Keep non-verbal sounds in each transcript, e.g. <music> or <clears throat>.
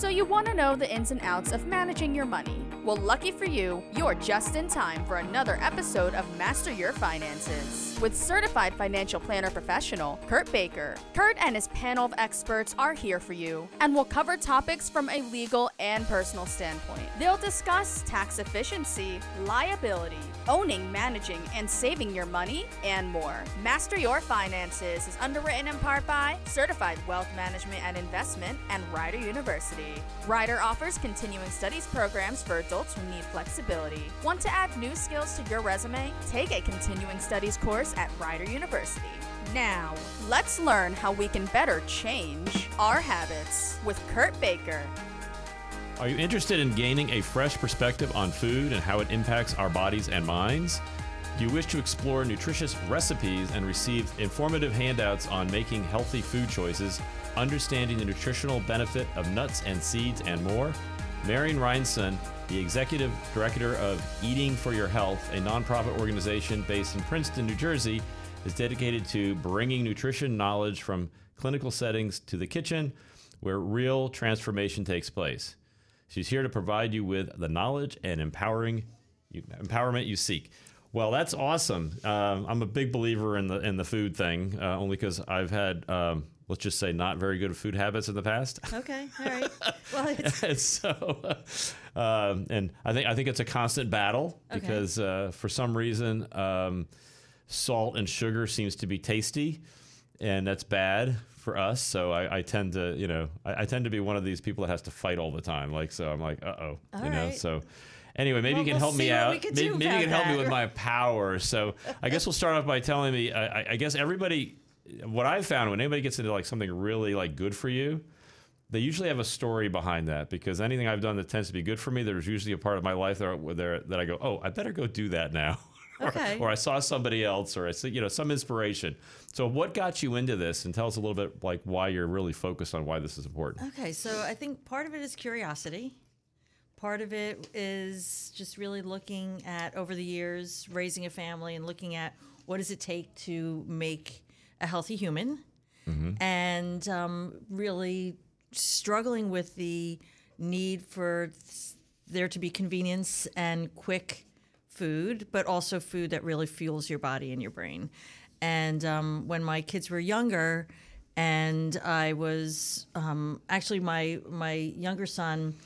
So you want to know the ins and outs of managing your money. Well, lucky for you, you're just in time for another episode of Master Your Finances with certified financial planner professional Kurt Baker. Kurt and his panel of experts are here for you and will cover topics from a legal and personal standpoint. They'll discuss tax efficiency, liability, owning, managing, and saving your money, and more. Master Your Finances is underwritten in part by Certified Wealth Management and Investment and Rider University. Rider offers continuing studies programs for adults who need flexibility. Want to add new skills to your resume? Take a continuing studies course at Rider University. Now, let's learn how we can better change our habits with Kurt Baker. Are you interested in gaining a fresh perspective on food and how it impacts our bodies and minds? Do you wish to explore nutritious recipes and receive informative handouts on making healthy food choices, understanding the nutritional benefit of nuts and seeds, and more? Marion Reinson, the executive director of Eating for Your Health, a nonprofit organization based in Princeton, New Jersey, is dedicated to bringing nutrition knowledge from clinical settings to the kitchen where real transformation takes place. She's here to provide you with the knowledge and empowering you, empowerment you seek. Well, that's awesome. Um, I'm a big believer in the in the food thing, uh, only because I've had um, let's just say not very good food habits in the past. <laughs> Okay, all right. Well, <laughs> it's, and so, <laughs> um, and I think I think it's a constant battle Okay. because uh, for some reason, um, salt and sugar seems to be tasty, and that's bad for us. So I, I tend to, you know, I, I tend to be one of these people that has to fight all the time. Like, so I'm like, uh oh, you know. So anyway, maybe Well, you can we'll help me out. maybe maybe you can help me with my power. So I guess we'll start off by telling me. I, I- I guess everybody, what I've found when anybody gets into like something really like good for you, they usually have a story behind that because anything I've done that tends to be good for me, there's usually a part of my life there, there that I go, oh, I better go do that now. <laughs> Or- Okay. or, I saw somebody else, or I see, you know, some inspiration. So, what got you into this, and tell us a little bit like why you're really focused on why this is important. okay, so I think part of it is curiosity. Part of it is just really looking at over the years raising a family and looking at what does it take to make a healthy human, and um, really struggling with the need for there to be convenience and quick food, but also food that really fuels your body and your brain. And um, when my kids were younger, and I was um, actually my my younger son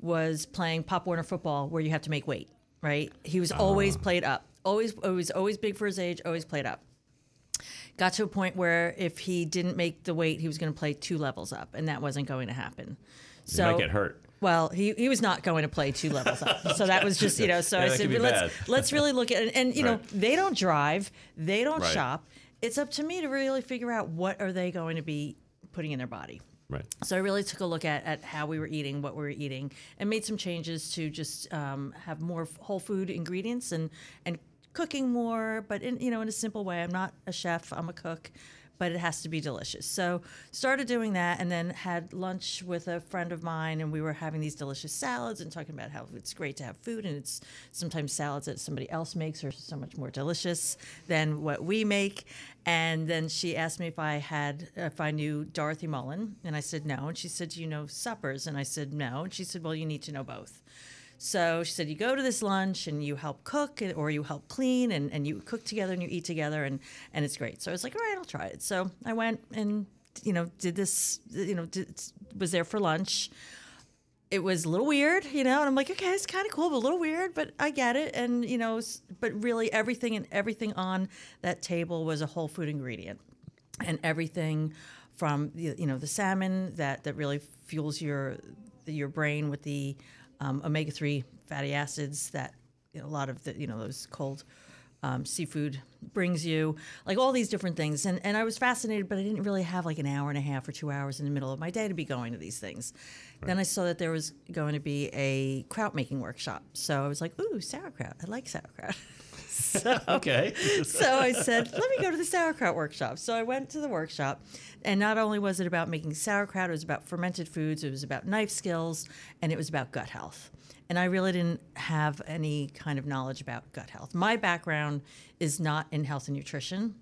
was playing Pop Warner football, where you have to make weight. Right? He was always played up. Always, always, always big for his age. Always played up got to a point where if he didn't make the weight, he was going to play two levels up, and that wasn't going to happen. So you might get hurt. Well, he, he was not going to play two levels up, so that was just you know. So Yeah, I said, let's let's really look at it. And you know, they don't drive, they don't Right. shop. It's up to me to really figure out what are they going to be putting in their body. Right. So I really took a look at, at how we were eating, what we were eating, and made some changes to just um, have more whole food ingredients and and cooking more, but in you know in a simple way. I'm not a chef. I'm a cook. But it has to be delicious. So started doing that, and then had lunch with a friend of mine, and we were having these delicious salads and talking about how it's great to have food, and it's sometimes salads that somebody else makes are so much more delicious than what we make. And then she asked me if I had if I knew Dorothy Mullen, and I said no. And she said, "Do you know suppers?" And I said no. And she said, "Well, you need to know both." So she said, you go to this lunch and you help cook or you help clean and, and you cook together and you eat together and, and it's great. So I was like, all right, I'll try it. So I went and, you know, did this, you know, did, was there for lunch. It was a little weird, you know, and I'm like, okay, it's kind of cool, but a little weird, but I get it. And, you know, but really everything and everything on that table was a whole food ingredient and everything from you know the salmon that that really fuels your your brain with the um, omega three fatty acids that you know, a lot of the you know those cold um, seafood brings you like all these different things and and I was fascinated but I didn't really have like an hour and a half or two hours in the middle of my day to be going to these things. Then I saw that there was going to be a kraut making workshop, so I was like, ooh, sauerkraut! I like sauerkraut. <laughs> so, <laughs> Okay. so I said, let me go to the sauerkraut workshop. So I went to the workshop, and not only was it about making sauerkraut, it was about fermented foods, it was about knife skills, and it was about gut health. And I really didn't have any kind of knowledge about gut health. My background is not in health and nutrition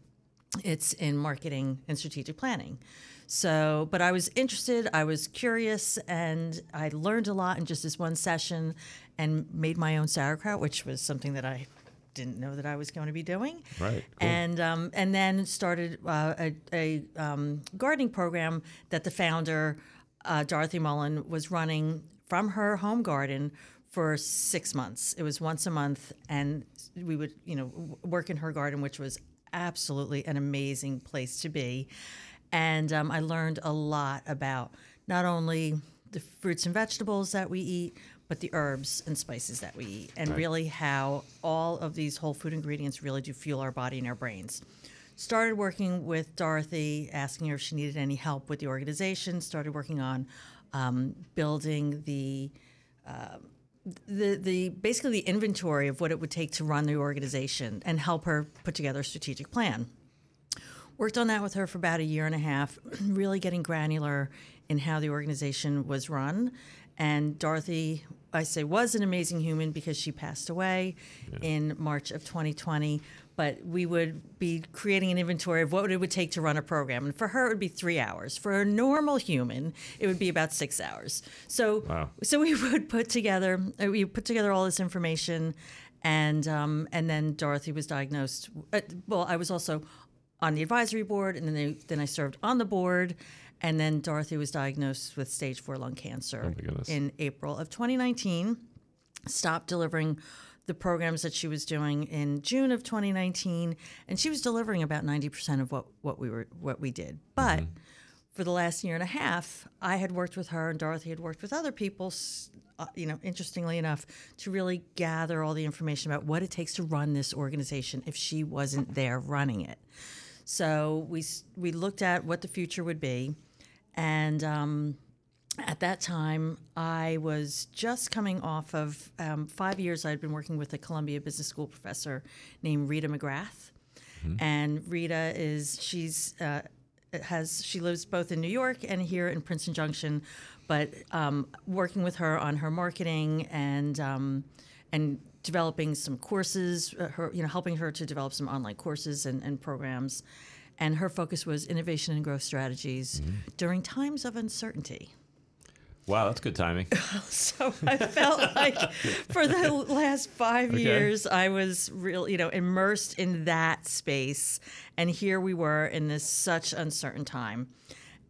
it's in marketing and strategic planning. So, but I was interested, I was curious, and I learned a lot in just this one session and made my own sauerkraut, which was something that I didn't know that I was going to be doing. Right, cool. And um, and then started uh, a, a um, gardening program that the founder, uh, Dorothy Mullen, was running from her home garden for six months. It was once a month, and we would, you know, work in her garden, which was absolutely an amazing place to be. And um, I learned a lot about not only the fruits and vegetables that we eat, but the herbs and spices that we eat, and really how all of these whole food ingredients really do fuel our body and our brains. Started working with Dorothy, asking her if she needed any help with the organization. Started working on um, building the the the basically the inventory of what it would take to run the organization and help her put together a strategic plan. Worked on that with her for about a year and a half, <clears throat> really getting granular in how the organization was run. And Dorothy, I say, was an amazing human because she passed away in March of 2020. But we would be creating an inventory of what it would take to run a program. And for her, it would be three hours. For a normal human, it would be about six hours. So, Wow. so we <laughs> would put together, uh, we put together all this information, and um, and then Dorothy was diagnosed. Uh, well, I was also on the advisory board, and then they, then I served on the board, and then Dorothy was diagnosed with stage four lung cancer Oh, in April of 2019. Stopped delivering the programs that she was doing in June of 2019, and she was delivering about 90% of what what we were what we did, but. For the last year and a half, I had worked with her, and Dorothy had worked with other people. Uh, you know, interestingly enough, to really gather all the information about what it takes to run this organization if she wasn't there running it. So we we looked at what the future would be, and um, at that time, I was just coming off of um, five years. I'd been working with a Columbia Business School professor named Rita McGrath, and Rita is she's uh, has she lives both in New York and here in Princeton Junction, but um, working with her on her marketing and um, and developing some courses, uh, her you know helping her to develop some online courses and, and programs. And her focus was innovation and growth strategies mm-hmm. during times of uncertainty. Wow, that's good timing. <laughs> So I felt like for the last five Okay. years, I was real, you know, immersed in that space, and here we were in this such uncertain time,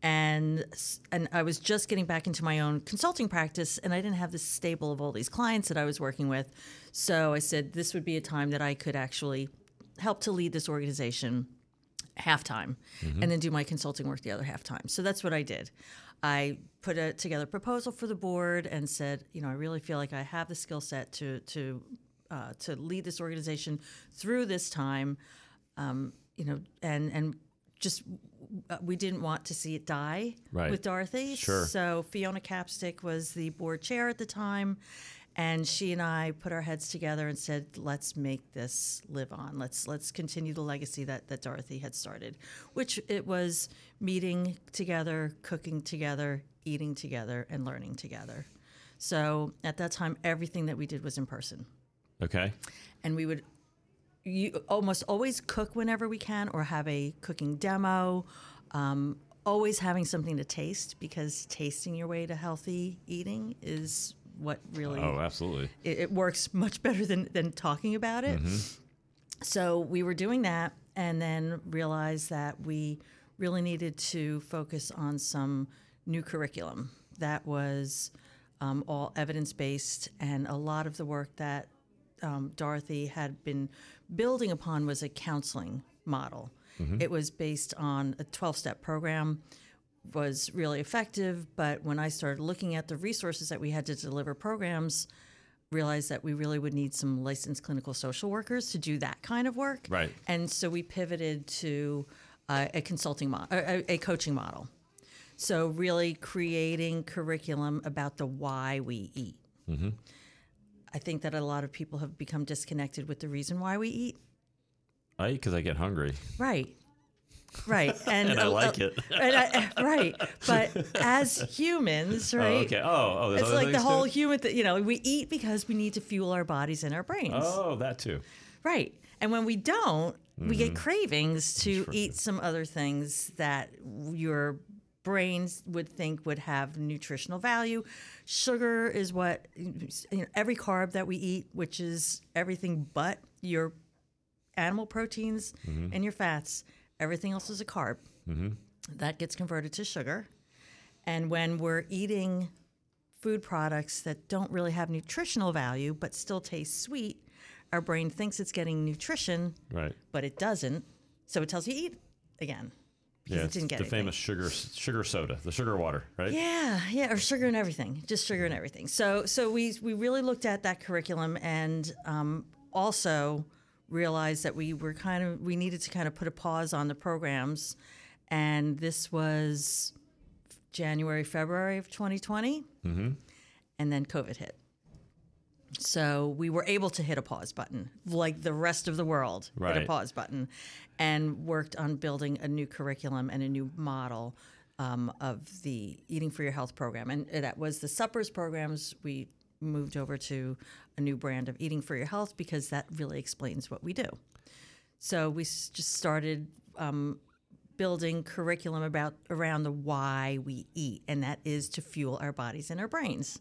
and and I was just getting back into my own consulting practice, and I didn't have this stable of all these clients that I was working with, so I said this would be a time that I could actually help to lead this organization half time and then do my consulting work the other half time. So that's what I did. I put a, together a proposal for the board and said, you know, I really feel like I have the skill set to to uh, to lead this organization through this time. Um, you know, and and just uh, we didn't want to see it die Right. with Dorothy. Sure. So Fiona Capstick was the board chair at the time, and she and I put our heads together and said, "Let's make this live on. Let's let's continue the legacy that that Dorothy had started, which it was meeting together, cooking together, eating together, and learning together." So at that time, everything that we did was in person, Okay. and we would you almost always cook whenever we can or have a cooking demo um, always having something to taste because tasting your way to healthy eating is what really Oh, absolutely. it, it works much better than, than talking about it. So we were doing that and then realized that we really needed to focus on some new curriculum. That was um, all evidence based and a lot of the work that um, Dorothy had been building upon was a counseling model. It was based on a 12 step program, was really effective. But when I started looking at the resources that we had to deliver programs, realized that we really would need some licensed clinical social workers to do that kind of work. Right. And so we pivoted to uh, a consulting model, a, a coaching model. So really creating curriculum about the why we eat. I think that a lot of people have become disconnected with the reason why we eat. I eat because I get hungry. Right. Right. <laughs> And, And I like it. <laughs> and I- right. But as humans, right? Oh, okay. Oh, oh, It's like the whole too? human, th- you know, we eat because we need to fuel our bodies and our brains. Oh, that too. Right. And when we don't, we get Mm-hmm. cravings to eat some other things that your brains would think would have nutritional value. Sugar is what you know, every carb that we eat, which is everything but your animal proteins and your fats, everything else is a carb. That gets converted to sugar. And when we're eating food products that don't really have nutritional value but still taste sweet, our brain thinks it's getting nutrition, Right. but it doesn't. So it tells you eat again. Yeah, it didn't get the anything. famous sugar sugar soda, the sugar water, right? Yeah, yeah, or sugar and everything, just sugar and everything. So, so we we really looked at that curriculum and um, also realized that we were kind of we needed to kind of put a pause on the programs, and this was January February of 2020, mm-hmm. and then COVID hit. So we were able to hit a pause button, like the rest of the world hit a pause button, and worked on building a new curriculum and a new model um, of the Eating for Your Health program. And that was the suppers programs. We moved over to a new brand of Eating for Your Health because that really explains what we do. So we just started um, building curriculum about around the why we eat, and that is to fuel our bodies and our brains.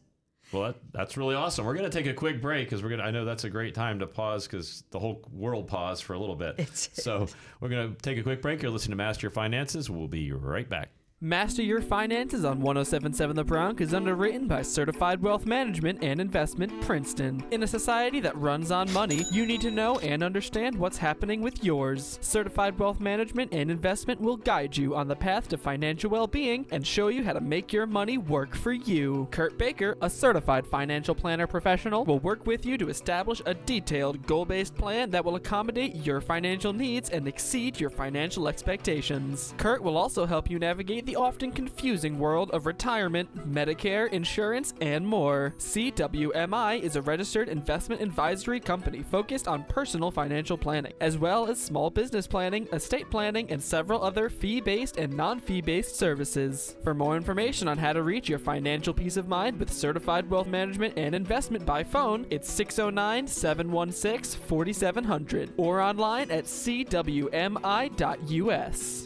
Well, that, that's really awesome. We're going to take a quick break because we're going to, I know that's a great time to pause because the whole world paused for a little bit. It's- so we're going to take a quick break. You're listening to Master Your Finances. We'll be right back. Master Your Finances on 1077 The Bronc is underwritten by Certified Wealth Management and Investment Princeton. In a society that runs on money, you need to know and understand what's happening with yours. Certified Wealth Management and Investment will guide you on the path to financial well being and show you how to make your money work for you. Kurt Baker, a certified financial planner professional, will work with you to establish a detailed, goal based plan that will accommodate your financial needs and exceed your financial expectations. Kurt will also help you navigate the often confusing world of retirement, Medicare, insurance, and more. CWMI is a registered investment advisory company focused on personal financial planning, as well as small business planning, estate planning, and several other fee based and non fee based services. For more information on how to reach your financial peace of mind with certified wealth management and investment by phone, it's 609 716 4700 or online at cwmi.us.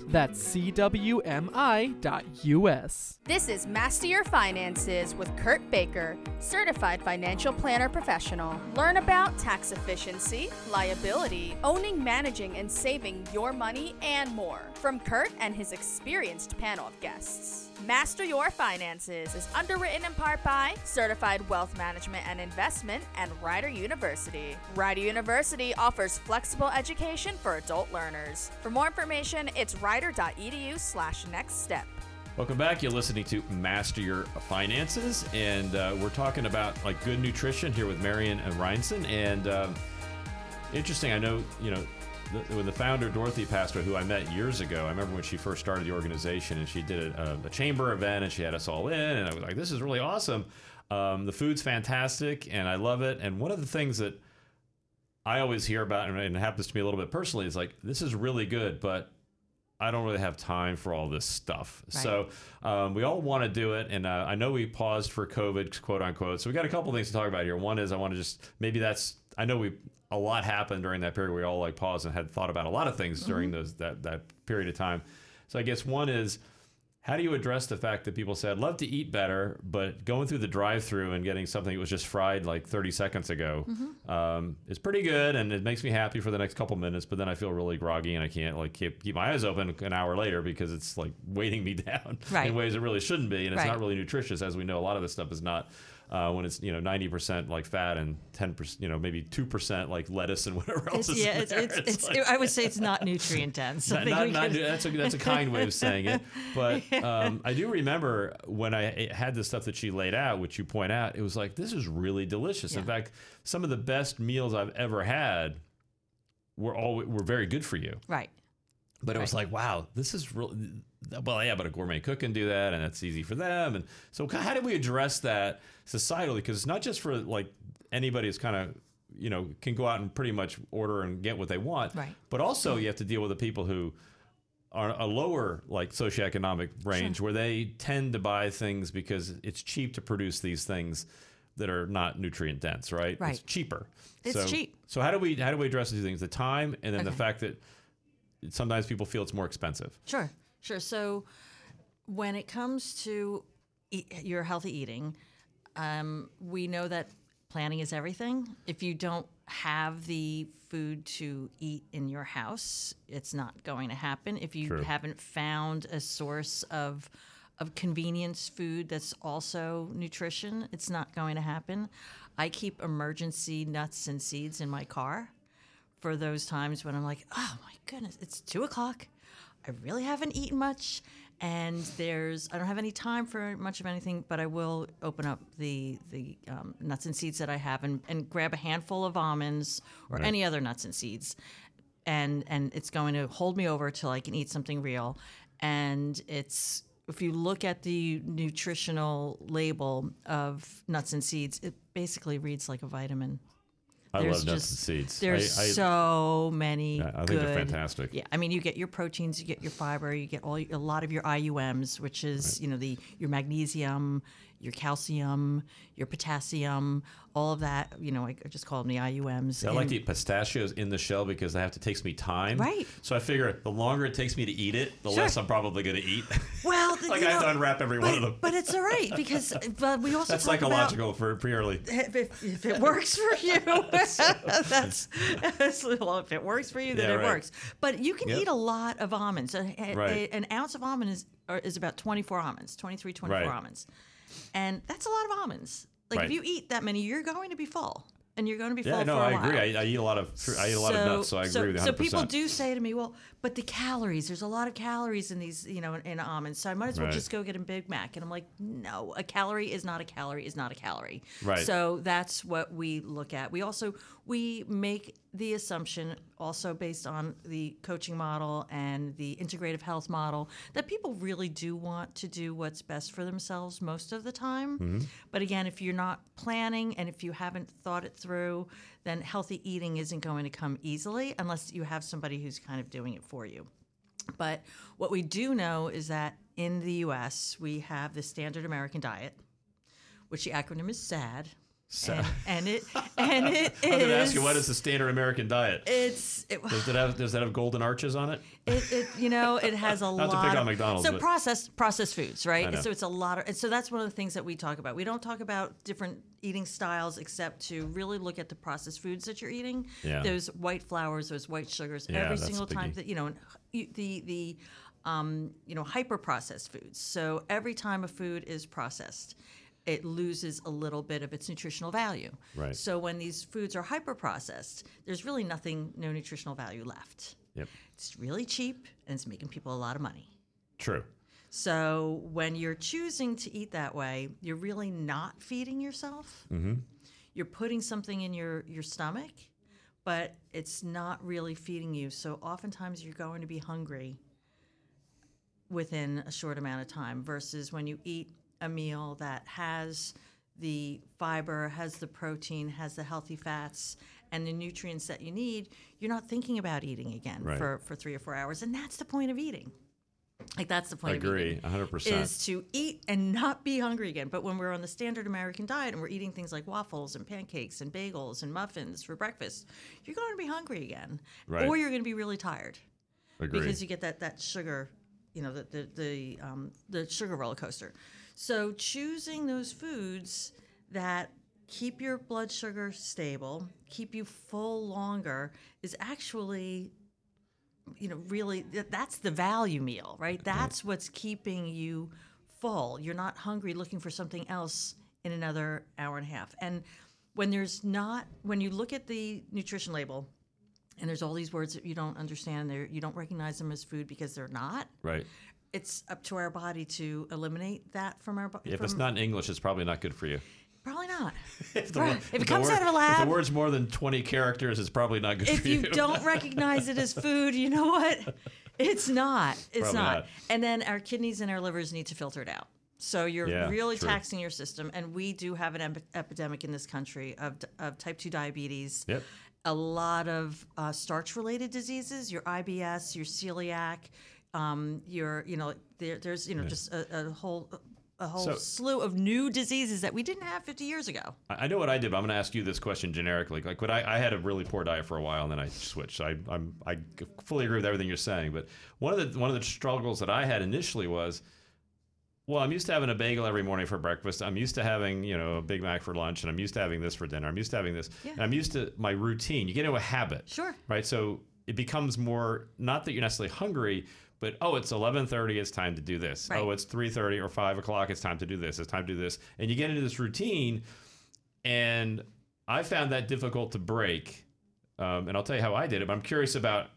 That's This is Master Your Finances with Kurt Baker, certified financial planner professional. Learn about tax efficiency, liability, owning, managing, and saving your money, and more from Kurt and his experienced panel of guests. Master Your Finances is underwritten in part by Certified Wealth Management and Investment and Rider University. Rider University offers flexible education for adult learners. For more information, it's rider.edu slash next step. Welcome back. You're listening to Master Your Finances, and uh, we're talking about like good nutrition here with Marion and Reinson. And um, interesting, I know you know the, when the founder Dorothy Pastor, who I met years ago. I remember when she first started the organization, and she did a, a chamber event, and she had us all in, and I was like, "This is really awesome." Um, the food's fantastic, and I love it. And one of the things that I always hear about, and it happens to me a little bit personally, is like, "This is really good, but." I don't really have time for all this stuff. So um, we all want to do it, and uh, I know we paused for COVID, quote unquote. So we got a couple things to talk about here. One is I want to just maybe that's I know we a lot happened during that period. We all like paused and had thought about a lot of things during those that that period of time. So I guess one is how do you address the fact that people said love to eat better, but going through the drive-through and getting something that was just fried like 30 seconds ago um, is pretty good, and it makes me happy for the next couple minutes. But then I feel really groggy, and I can't like keep, keep my eyes open an hour later because it's like weighting me <laughs> down Right. in ways it really shouldn't be, and it's Right. not really nutritious, as we know. A lot of this stuff is not. Uh, when it's you know 90% like fat and 10% you know maybe 2% like lettuce and <laughs> whatever else It's, is yeah, it's, it's, It's like- I would say it's not nutrient dense. <laughs> Not, not, not- that's a that's a kind way of saying it. But <laughs> um, I do remember when I had the stuff that she laid out, which you point out, it was like this is really delicious. In fact, some of the best meals I've ever had were all were very good for you. right. But it was like, wow, this is real. Well, yeah, but a gourmet cook can do that, and that's easy for them. And so, how do we address that societally? Because it's not just for like anybody who's kind of, you know, can go out and pretty much order and get what they want. Right. But also, you have to deal with the people who are a lower like socioeconomic range where they tend to buy things because it's cheap to produce these things that are not nutrient dense, right? Right. It's cheaper. It's so, cheap. So how do we how do we address these things? The time and then the fact that sometimes people feel it's more expensive. Sure, sure. So when it comes to e- your healthy eating, um, we know that planning is everything. If you don't have the food to eat in your house, it's not going to happen. If you True. haven't found a source of of convenience food that's also nutrition, it's not going to happen. I keep emergency nuts and seeds in my car for those times when I'm like, oh my goodness, it's two o'clock. I really haven't eaten much, and there's I don't have any time for much of anything, but I will open up the the um, nuts and seeds that I have and, and grab a handful of almonds or any other nuts and seeds, and and it's going to hold me over till I can eat something real, and it's. If you look at the nutritional label of nuts and seeds, it basically reads like a vitamin. I There's love nuts just- and seeds. There's I, I, so many. Yeah, I think good, they're fantastic. Yeah, I mean, you get your proteins, you get your fiber, you get all a lot of your IUMs, which is you know the your magnesium, your calcium, your potassium, all of that. You know, I just call them the IUMs. I like to eat pistachios in the shell because I have to takes me time. Right. So I figure the longer it takes me to eat it, the Sure. less I'm probably going to eat. <laughs> Well, like I have know, to unwrap every but, one of them. But it's all right because <laughs> but we also That's talk about- psychological for purely. <laughs> if, if, if it works for you, that's, that's well, if it works for you, then Yeah, it right. works. But you can Yep. eat a lot of almonds. A- a- Right. a- an ounce of almond is is about 24 almonds, 23, 24 Right. almonds, and that's a lot of almonds. Like Right. if you eat that many, you're going to be full, and you're going to be Yeah, full no, for a I while. agree. I, I eat a lot of I eat a lot of nuts, so I agree with 100%. So people do say to me, "Well, but the calories. There's a lot of calories in these, you know, in, in almonds. So I might as well Right. just go get a Big Mac." And I'm like, "No, a calorie is not a calorie. Is not a calorie." Right. So that's what we look at. We also we make the assumption, also based on the coaching model and the integrative health model, that people really do want to do what's best for themselves most of the time. Mm-hmm. But again, if you're not planning and if you haven't thought it through, then healthy eating isn't going to come easily unless you have somebody who's kind of doing it for you. But what we do know is that in the US, we have the standard American diet, which the acronym is SAD. Sad. And, and it <laughs> and it I'm going to ask you, what is the standard American diet? it's it, Does it have Does that have golden arches on it? it, it you know it has a <laughs> to lot pick on of McDonald's, so processed processed foods right so it's a lot of and so that's one of the things that we talk about we don't talk about different eating styles except to really look at the processed foods that you're eating Yeah. those white flours those white sugars Yeah, every single time that you know the the um, you know hyper processed foods so every time a food is processed it loses a little bit of its nutritional value Right. so when these foods are hyper processed there's really nothing no nutritional value left Yep. it's really cheap and it's making people a lot of money. True. So when you're choosing to eat that way, you're really not feeding yourself. Mm-hmm. You're putting something in your, your stomach, but it's not really feeding you. So oftentimes you're going to be hungry within a short amount of time versus when you eat a meal that has the fiber, has the protein, has the healthy fats, and the nutrients that you need, you're not thinking about eating again Right. for, for three or four hours. And that's the point of eating. Like that's the point of Agree. eating. 100%. Is to eat and not be hungry again. But when we're on the standard American diet and we're eating things like waffles and pancakes and bagels and muffins for breakfast, you're going to be hungry again. Right. Or you're going to be really tired Agree. because you get that that sugar, you know, the the the, um, the sugar roller coaster. So choosing those foods that keep your blood sugar stable, keep you full longer, is actually, you know, really that's the value meal, right? That's what's keeping you full. You're not hungry looking for something else in another hour and a half. And when there's not, when you look at the nutrition label, and there's all these words that you don't understand, there you don't recognize them as food because they're not. right. It's up to our body to eliminate that from our body. If it's not in English, it's probably not good for you. probably not. <laughs> If the, Right. word- If it comes word- out of a If lab- the word's more than 20 characters, it's probably not good if for you If you don't recognize it as food, you know what? It's not. It's not. not. And then our kidneys and our livers need to filter it out. So you're Yeah, really true. taxing your system, and we do have an ep- epidemic in this country of, of type two diabetes. Yep. A lot of uh, starch-related diseases, your IBS, your celiac, um, your you know there, there's you know just a, a whole a whole So- slew of new diseases that we didn't have 50 years ago. I I know what I did, but I'm going to ask you this question generically. Like, what I, I had a really poor diet for a while, and then I switched. I, I'm, I fully agree with everything you're saying. But one of the one of the struggles that I had initially was well, I'm used to having a bagel every morning for breakfast. I'm used to having, you know, a Big Mac for lunch, and I'm used to having this for dinner. I'm used to having this. Yeah. And I'm used to my routine. You get into a habit. Sure. Right. So it becomes more not that you're necessarily hungry, but oh, it's 11:30. It's time to do this. Right. Oh, it's 3:30 or 5 o'clock. It's time to do this. It's time to do this. And you get into this routine, and I found that difficult to break. Um, and I'll tell you how I did it. But I'm curious about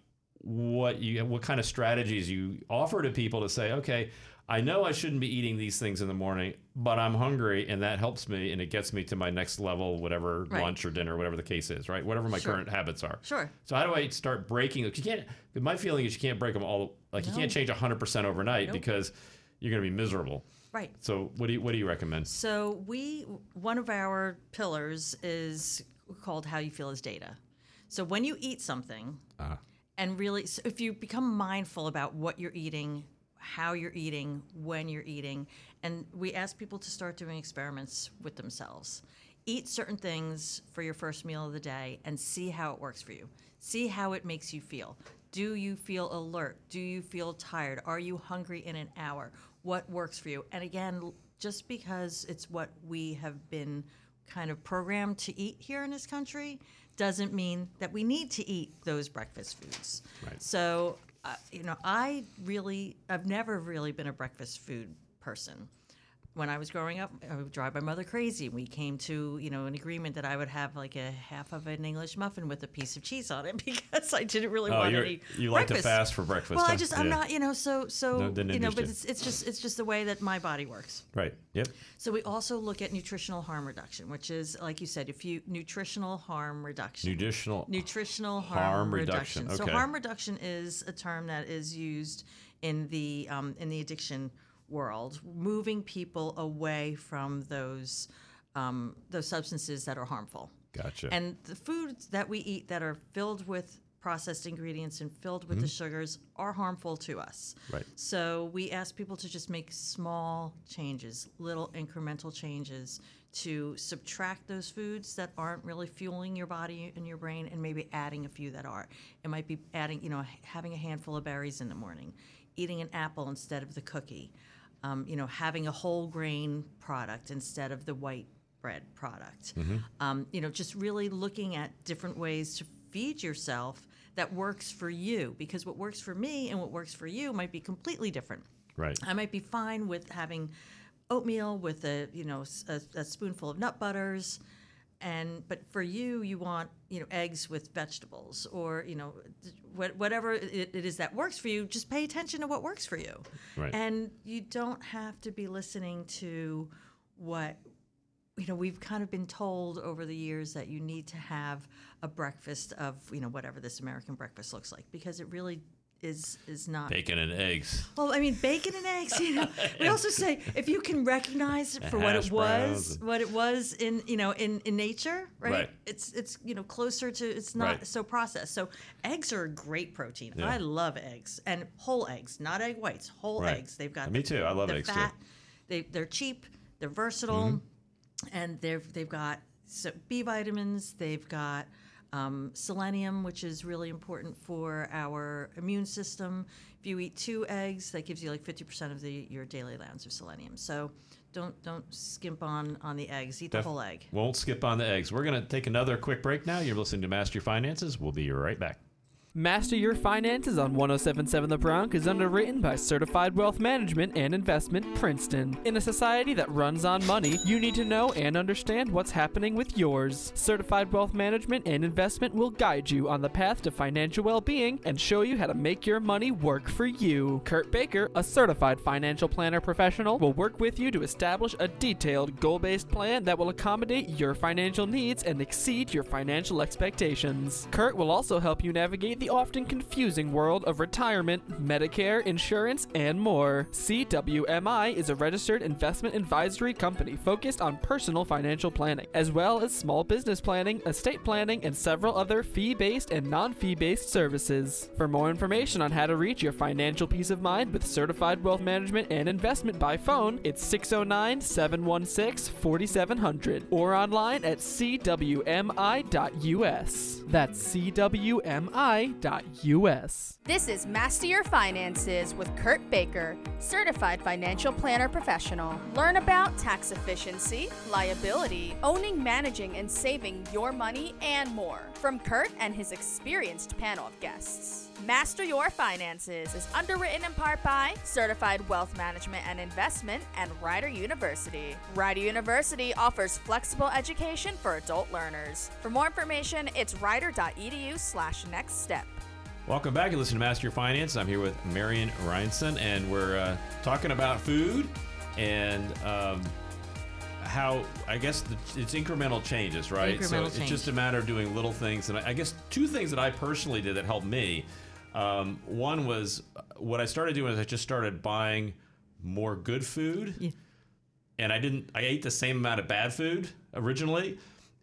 what you what kind of strategies you offer to people to say, okay, I know I shouldn't be eating these things in the morning, but I'm hungry, and that helps me, and it gets me to my next level, whatever Right. lunch or dinner, whatever the case is, right? Whatever my Sure. current habits are. Sure. So how do I start breaking? Because you can't. My feeling is you can't break them all. Like you can't change 100 percent overnight Nope. because you're going to be miserable. Right. So what do you what do you recommend? So we one of our pillars is called how you feel is data. So when you eat something, Uh, and really, so if you become mindful about what you're eating, how you're eating, when you're eating, and we ask people to start doing experiments with themselves. Eat certain things for your first meal of the day and see how it works for you. See how it makes you feel. Do you feel alert? Do you feel tired? Are you hungry in an hour? What works for you? And again, just because it's what we have been kind of programmed to eat here in this country doesn't mean that we need to eat those breakfast foods. Right. So, uh, you know, I really, I've never really been a breakfast food person. When I was growing up, I would drive my mother crazy. We came to, you know, an agreement that I would have like a half of an English muffin with a piece of cheese on it <laughs> because I didn't really oh, want you're, any you like to breakfast. fast for breakfast? Well, I huh? just, I'm Yeah. not, you know, so, so, No, you know, but it's, it's just, it's just the way that my body works. Right. Yep. So we also look at nutritional harm reduction, which is, like you said, if you nutritional harm reduction. Nutritional. Nutritional harm, Harm reduction. reduction, So harm reduction is a term that is used in the um, in the addiction world, moving people away from those um, those substances that are harmful. Gotcha. And the foods that we eat that are filled with processed ingredients and filled with the sugars are harmful to us. Mm-hmm. Right. So we ask people to just make small changes, little incremental changes to subtract those foods that aren't really fueling your body and your brain and maybe adding a few that are. It might be adding, you know, having a handful of berries in the morning, eating an apple instead of the cookie, um, you know, having a whole grain product instead of the white bread product. Um, you know, just really looking at different ways to feed yourself that works for you because what works for me and what works for you might be completely different. right. I might be fine with having oatmeal with a you know a, a spoonful of nut butters, and but for you, you want you know eggs with vegetables or you know wh- whatever it, it is that works for you. Just pay attention to what works for you, Right. and you don't have to be listening to what you know we've kind of been told over the years that you need to have a breakfast of you know whatever this American breakfast looks like because it really is is not Bacon and eggs. well, I mean, bacon and eggs. You know, <laughs> we also say if you can recognize it for what it was, what it was in you know in, in nature, right? Right. It's it's you know closer to it's not Right. so processed. So eggs are a great protein. Yeah. I love eggs and whole eggs, not egg whites, whole Right. eggs. They've got Me the- too. I love eggs too. fat. They they're cheap. They're versatile, Mm-hmm. and they've they've got so B vitamins. They've got um, selenium, which is really important for our immune system. If you eat two eggs, that gives you like 50% of the your daily allowance of selenium. So don't don't skimp on on the eggs. Eat the whole egg. Won't skip on the eggs. We're going to take another quick break now. You're listening to Master Your Finances. We'll be right back. Master Your Finances on 1077 The Bronc is underwritten by Certified Wealth Management and Investment Princeton. In a society that runs on money, you need to know and understand what's happening with yours. Certified Wealth Management and Investment will guide you on the path to financial well being and show you how to make your money work for you. Kurt Baker, a certified financial planner professional, will work with you to establish a detailed, goal based plan that will accommodate your financial needs and exceed your financial expectations. Kurt will also help you navigate the often confusing world of retirement, Medicare, insurance, and more. CWMI is a registered investment advisory company focused on personal financial planning, as well as small business planning, estate planning, and several other fee based and non fee based services. For more information on how to reach your financial peace of mind with certified wealth management and investment by phone, it's 609 716 4700 or online at cwmi.us. That's cwmi.us. This is Master Your Finances with Kurt Baker, certified financial planner professional. Learn about tax efficiency, liability, owning, managing, and saving your money, and more from Kurt and his experienced panel of guests. Master Your Finances is underwritten in part by Certified Wealth Management and Investment and Rider University. Rider University offers flexible education for adult learners. For more information, it's rider.edu slash next step. Welcome back. You listen to Master Your Finance. I'm here with Marion Reinson, and we're uh, talking about food and um, how I guess the, it's incremental changes, right? so Incremental it's just a matter of doing little things. And I, I guess two things that I personally did that helped me. Um, one was uh, what I started doing is I just started buying more good food and I didn't. I ate the same amount of bad food originally,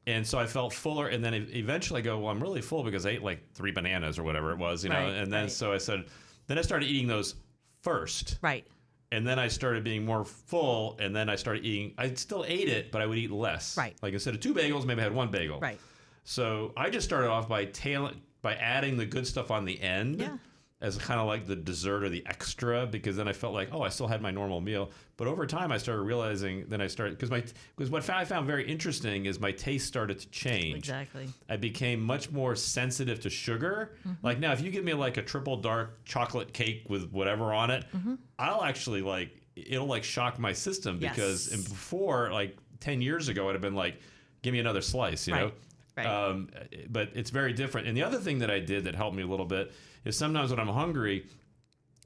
and so I felt fuller. And then eventually, I go, well, I'm really full because I ate like three bananas or whatever it was, you know. And then right. so I said, then I started eating those first, Right. and then I started being more full, and then I started eating. I still ate it, but I would eat less. Right. Like instead of two bagels, maybe I had one bagel. Right. So I just started off by tail by adding the good stuff on the end. Yeah. As kind of like the dessert or the extra, because then I felt like, oh, I still had my normal meal. But over time, I started realizing. Then I started because my because what I found very interesting is my taste started to change. Exactly. I became much more sensitive to sugar. Mm-hmm. Like now, if you give me like a triple dark chocolate cake with whatever on it, Mm-hmm. I'll actually like it'll like shock my system because Yes. and before like ten years ago, I'd have been like, give me another slice, you know. Right. Um, but it's very different. And the other thing that I did that helped me a little bit is sometimes when I'm hungry,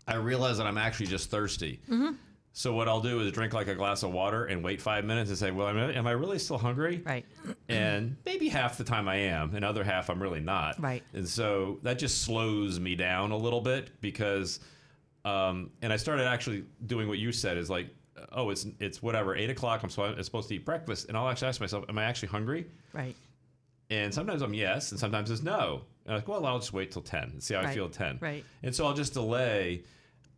I realize that I'm actually just thirsty. Mm-hmm. So what I'll do is drink like a glass of water and wait five minutes and say, "Well, am I, am I really still hungry?" Right. And maybe half the time I am, and other half I'm really not. Right. And so that just slows me down a little bit because, um, and I started actually doing what you said is like, oh, it's it's whatever eight o'clock. I'm supposed to eat breakfast, and I'll actually ask myself, am I actually hungry? Right. And sometimes I'm yes, and sometimes it's no. And I'm like, well, I'll just wait till ten and see how I feel at ten. Right. And so I'll just delay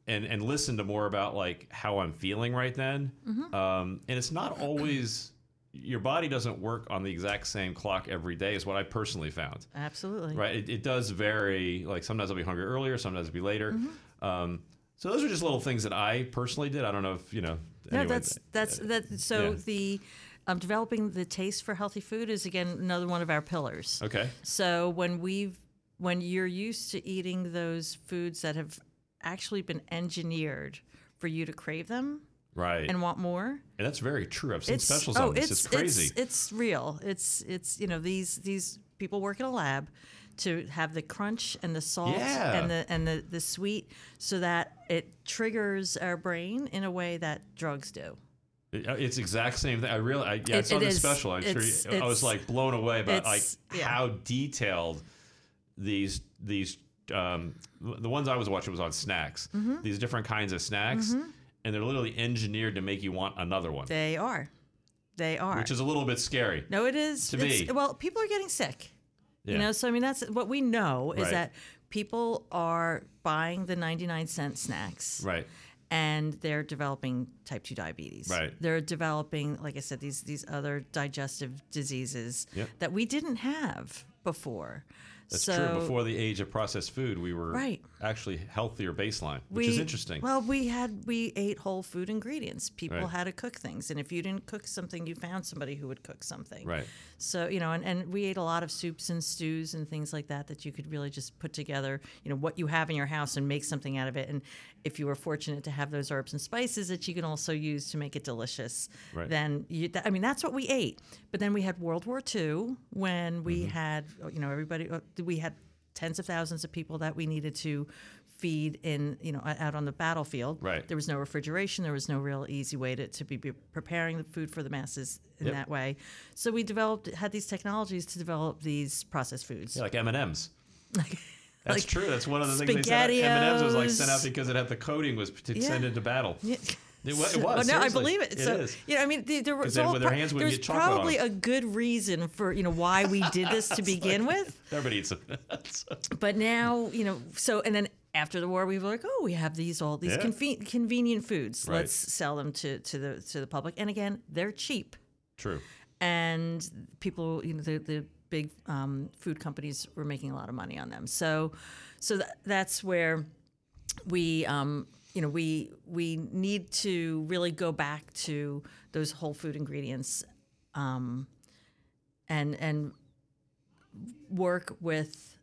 and and listen to more about like how I'm feeling right then. Mm-hmm. Um, and it's not always your body doesn't work on the exact same clock every day is what I personally found. Absolutely. Right. It, it does vary. Like sometimes I'll be hungry earlier, sometimes I'll be later. Mm-hmm. Um, so those are just little things that I personally did. I don't know if you know. No, anyway, that's that's that. So yeah. the um, developing the taste for healthy food is again another one of our pillars. okay. So when we've when you're used to eating those foods that have actually been engineered for you to crave them Right. and want more, And that's very true. I've seen it's specials oh, on this. it's It's, crazy. It's, it's real. It's it's you know these these people work in a lab to have the crunch and the salt Yeah. and the and the, the sweet so that it triggers our brain in a way that drugs do. It- It's exact same thing. I really, I, yeah, I It- saw it this is. special. I'm It's- sure you, I was like blown away about like yeah. how detailed these these um, the ones I was watching was on snacks. Mm-hmm. These different kinds of snacks, and they're literally engineered to make you want another one, They are, they are. which is a little bit scary. no, it is. to me. well, people are getting sick. Yeah. You know, so I mean that's what we know is Right. that people are buying the 99 cent snacks. Right. And they're developing type 2 diabetes. Right. They're developing like I said these these other digestive diseases Yep. that we didn't have before. That's so true. Before the age of processed food, we were Right. actually healthier baseline, which we, is interesting. Well, we had we ate whole food ingredients. People Right. had to cook things, and if you didn't cook something, you found somebody who would cook something. right. So you know, and, and we ate a lot of soups and stews and things like that that you could really just put together. You know what you have in your house and make something out of it. And if you were fortunate to have those herbs and spices that you can also use to make it delicious, Right. then you, th- I mean that's what we ate. But then we had World War II when we Mm-hmm. had you know everybody uh, we had tens of thousands of people that we needed to feed in you know out on the battlefield Right. there was no refrigeration there was no real easy way to, to be preparing the food for the masses in Yep. that way so we developed had these technologies to develop these processed foods Yeah, like M and M's. That's like true. That's one of the things they said. M and M's was like sent out because it had the coating was to Yeah. send into battle. Yeah. <laughs> It, wa- it was. No, I believe it. It so, is. Yeah, I mean, the, was with their pro- there's probably a good reason for you know why we did this to <laughs> begin with. Everybody eats them. <laughs> But now, you know, so and then after the war, we were like, oh, we have these all these Yeah. conve- convenient foods. Right. Let's sell them to to the to the public. And again, they're cheap. True. and people, you know, the, the big um, food companies were making a lot of money on them. So, so that, that's where we um, you know we we need to really go back to those whole food ingredients um, and and work with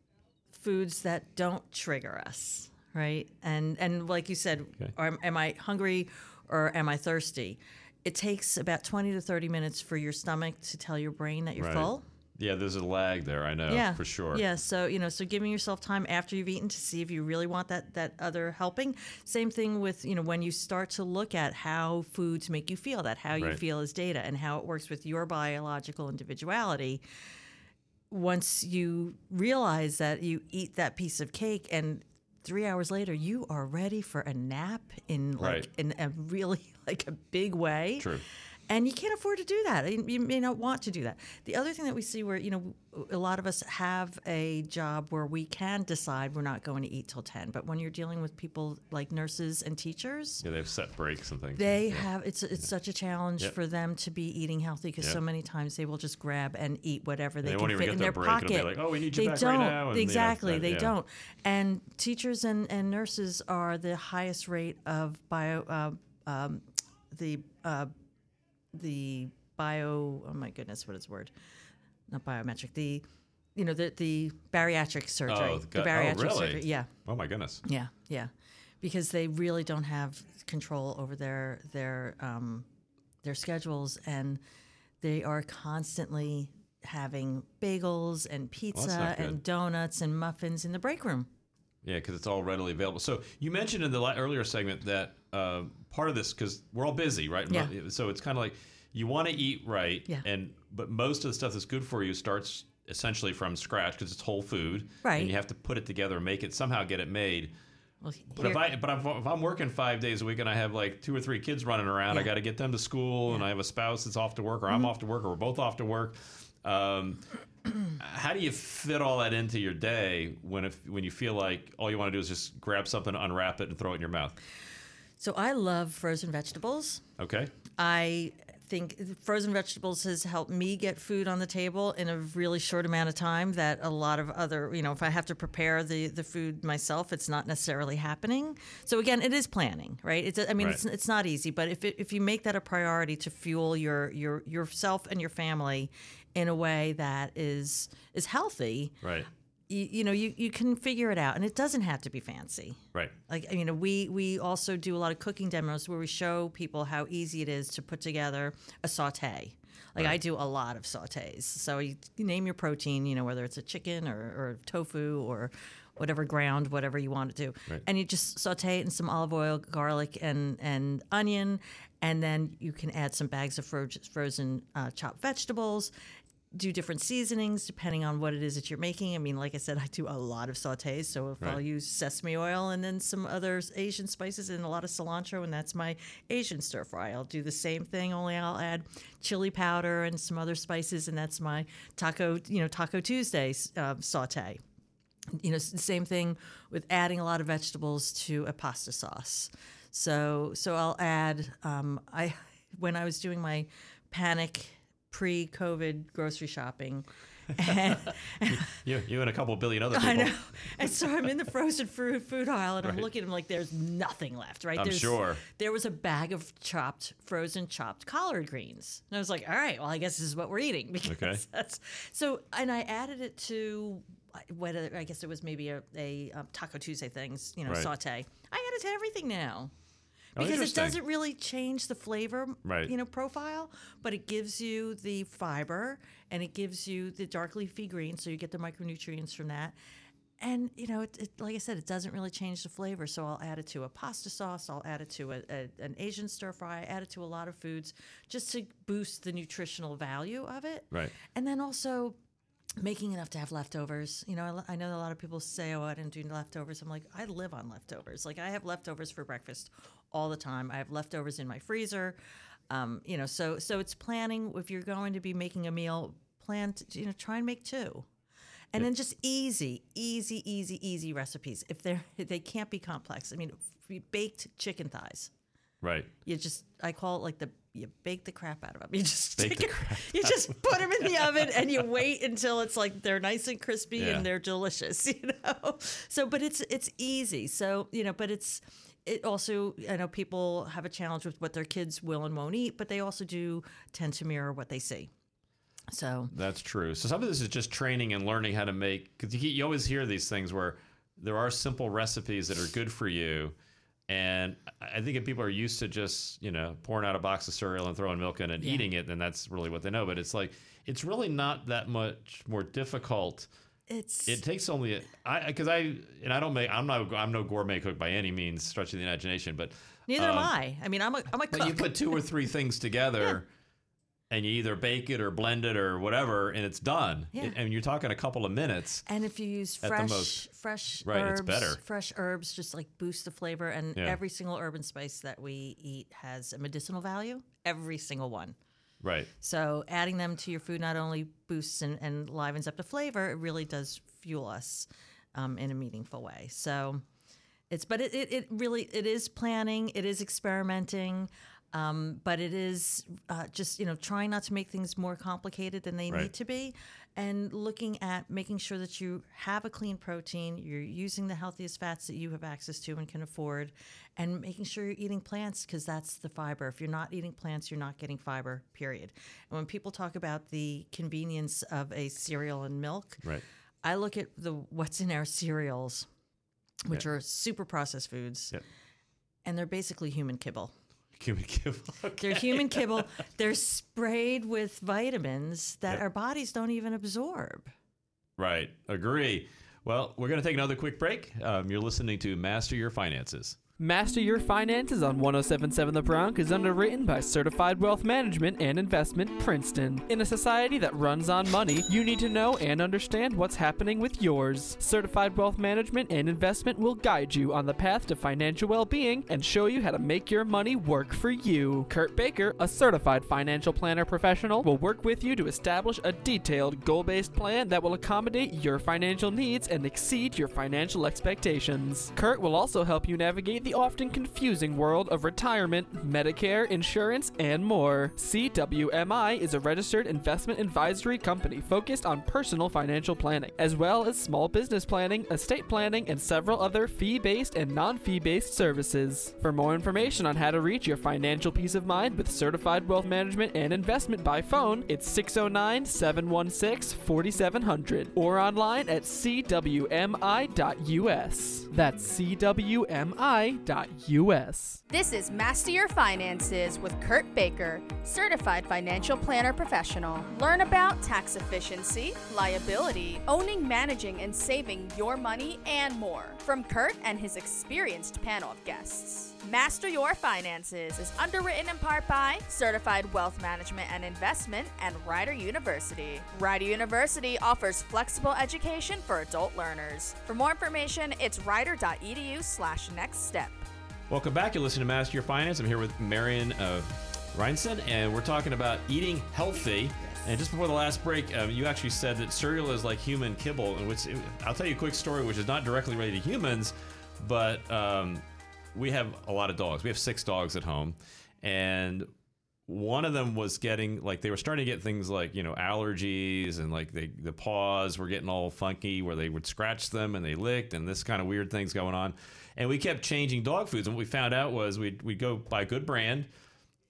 foods that don't trigger us right and and like you said Okay. am, am i hungry or am i thirsty it takes about 20 to 30 minutes for your stomach to tell your brain that you're Right. full Yeah, there's a lag there. I know yeah for sure. yeah so you know so giving yourself time after you've eaten to see if you really want that that other helping same thing with you know when you start to look at how foods make you feel that how you Right. feel is data and how it works with your biological individuality once you realize that you eat that piece of cake and three hours later you are ready for a nap in like Right. in a really <laughs> like a big way True. And you can't afford to do that. You you may not want to do that. The other thing that we see where, you know, a lot of us have a job where we can decide we're not going to eat till 10. But when you're dealing with people like nurses and teachers, Yeah, they have set breaks and things. they Yeah. have it's it's such a challenge Yep. for them to be eating healthy because Yep. so many times they will just grab and eat whatever they, they can fit get in their break. Pocket. like, "Oh, we need you they back don't now," and, you know, exactly that- they yeah. don't. And teachers and, and nurses are the highest rate of bio uh, um, the uh, the bio oh my goodness what is the word not biometric the you know the the bariatric surgery Oh, the God- oh, bariatric really? surgery yeah Oh my goodness. yeah, yeah, because they really don't have control over their their um, their schedules, and they are constantly having bagels and pizza good. and donuts and muffins in the break room. Yeah, because it's all readily available. So you mentioned in the earlier segment that uh, part of this, because we're all busy, right? Yeah. So it's kind of like you want to eat right, Yeah. and but most of the stuff that's good for you starts essentially from scratch because it's whole food, Right. And you have to put it together, make it somehow get it made. Well, But if I but if, if I'm working five days a week and I have like two or three kids running around, I got to get them to school, and I have a spouse that's off to work, or Mm-hmm. I'm off to work, or we're both off to work. Um, how do you fit all that into your day when if when you feel like all you want to do is just grab something, unwrap it, and throw it in your mouth? so I love frozen vegetables. Okay, I think frozen vegetables has helped me get food on the table in a really short amount of time that a lot of other, you know, if I have to prepare the, the food myself, it's not necessarily happening. So again, it is planning, right? It's, I mean, Right. it's, it's not easy, but if, it, if you make that a priority to fuel your, your, yourself and your family in a way that is, is healthy, right, you, you know, you, you can figure it out and it doesn't have to be fancy. Right, like you know we we also do a lot of cooking demos where we show people how easy it is to put together a saute. Like i do a lot of sautés. So you, you name your protein you know whether it's a chicken or, or tofu or whatever ground whatever you want to do. Right. and you just saute it in some olive oil garlic and and onion and then you can add some bags of fro- frozen uh, chopped vegetables do different seasonings depending on what it is that you're making. I mean, like I said, I do a lot of sautés. So if I'll use sesame oil and then some other Asian spices and a lot of cilantro, and that's my Asian stir fry. I'll do the same thing, only I'll add chili powder and some other spices, and that's my taco, you know, Taco Tuesday uh, saute you know, same thing with adding a lot of vegetables to a pasta sauce. So, so I'll add. Um, I when I was doing my panic pre-COVID grocery shopping, and, <laughs> you, you and a couple billion other <laughs> people. I know, and so I'm in the frozen food food aisle, and I'm looking at them like there's nothing left. Right? I'm there's, sure. there was a bag of chopped, frozen chopped collard greens, and I was like, all right, well, I guess this is what we're eating <laughs> because Okay. that's so. And I added it to whether I guess it was maybe a, a, um, Taco Tuesday things, you know, Right. saute. I add it to everything now. Oh, Because it doesn't really change the flavor, Right. you know, profile, but it gives you the fiber and it gives you the dark leafy green, so you get the micronutrients from that. And you know, it, it, like I said, it doesn't really change the flavor. So I'll add it to a pasta sauce. I'll add it to a, a, an Asian stir fry. I add it to a lot of foods just to boost the nutritional value of it. Right. And then also making enough to have leftovers. You know, I, I know a lot of people say, "Oh, I didn't do leftovers." I'm like, I live on leftovers. Like I have leftovers for breakfast all the time. I have leftovers in my freezer. Um, you know, so so it's planning. If you're going to be making a meal, plan. To, you know, try and make two. And then just easy, easy, easy, easy recipes. If they're <laughs> they can't be complex. I mean, baked chicken thighs. Right. You just I call it like the you bake the crap out of them. You just Bake stick the it- <laughs> you just put them in the <laughs> oven and you wait until it's like they're nice and crispy Yeah. and they're delicious. You know, so but it's it's easy. So you know, but it's it also I know people have a challenge with what their kids will and won't eat, but they also do tend to mirror what they see. So That's true. So some of this is just training and learning how to make. Because you, you always hear these things where there are simple recipes that are good for you, and I think if people are used to just you know pouring out a box of cereal and throwing milk in and Yeah. eating it, then that's really what they know. But it's like it's really not that much more difficult. It's It takes only a- I because I and I don't make I'm not I'm no gourmet cook by any means stretching the imagination, but neither am um, I. I mean, I'm a I'm a but cook. you put two or three things together and you either bake it or blend it or whatever and it's done. Yeah. It- and you're talking a couple of minutes. And if you use fresh, fresh Right, herbs, it's better. fresh herbs just like boost the flavor. And Yeah. every single herb and spice that we eat has a medicinal value. Every single one. Right. So adding them to your food not only boosts and, and livens up the flavor, it really does fuel us um, in a meaningful way. So it's but it, it, it really it is planning, it is experimenting. Um, but it is uh, just you know trying not to make things more complicated than they Right. need to be, and looking at making sure that you have a clean protein, you're using the healthiest fats that you have access to and can afford, and making sure you're eating plants because that's the fiber. If you're not eating plants, you're not getting fiber. Period. And when people talk about the convenience of a cereal and milk, Right. I look at the what's in our cereals, which are super processed foods, Yep. and they're basically human kibble. Human kibble. <laughs> They're human kibble. They're sprayed with vitamins that Yep. our bodies don't even absorb. Right. Agree. Well, we're going to take another quick break. Um, you're listening to Master Your Finances. Master Your Finances on 1077 The Bronc is underwritten by Certified Wealth Management and Investment Princeton. In a society that runs on money, you need to know and understand what's happening with yours. Certified Wealth Management and Investment will guide you on the path to financial well being and show you how to make your money work for you. Kurt Baker, a certified financial planner professional, will work with you to establish a detailed, goal based plan that will accommodate your financial needs and exceed your financial expectations. Kurt will also help you navigate the often confusing world of retirement, Medicare, insurance, and more. CWMI is a registered investment advisory company focused on personal financial planning, as well as small business planning, estate planning, and several other fee based and non fee based services. For more information on how to reach your financial peace of mind with certified wealth management and investment by phone, it's 609 716 4700 or online at cwmi.us. That's This is Master Your Finances with Kurt Baker, certified financial planner professional. Learn about tax efficiency, liability, owning, managing, and saving your money, and more from Kurt and his experienced panel of guests. Master Your Finances is underwritten in part by Certified Wealth Management and Investment and Rider University. Rider University offers flexible education for adult learners. For more information, it's rider.edu slash next step. Welcome back. You're listening to Master Your Finance. I'm here with Marion uh, Reinson, and we're talking about eating healthy. And just before the last break, um, you actually said that cereal is like human kibble. And which I'll tell you a quick story, which is not directly related to humans, but um, we have a lot of dogs. We have six dogs at home, and one of them was getting like they were starting to get things like you know allergies and like they, the paws were getting all funky where they would scratch them and they licked and this kind of weird things going on. And we kept changing dog foods. And what we found out was we'd, we'd go buy a good brand.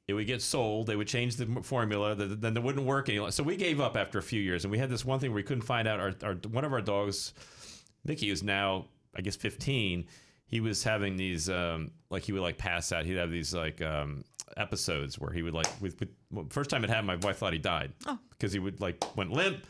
It would get sold. They would change the formula. Th- then it wouldn't work any so we gave up after a few years. And we had this one thing where we couldn't find out our, our one of our dogs mickey who's now i guess 15 he was having these um, like he would like pass out. He'd have these like um, episodes where he would like with, with well, first time it happened my wife thought he died because he would like went limp.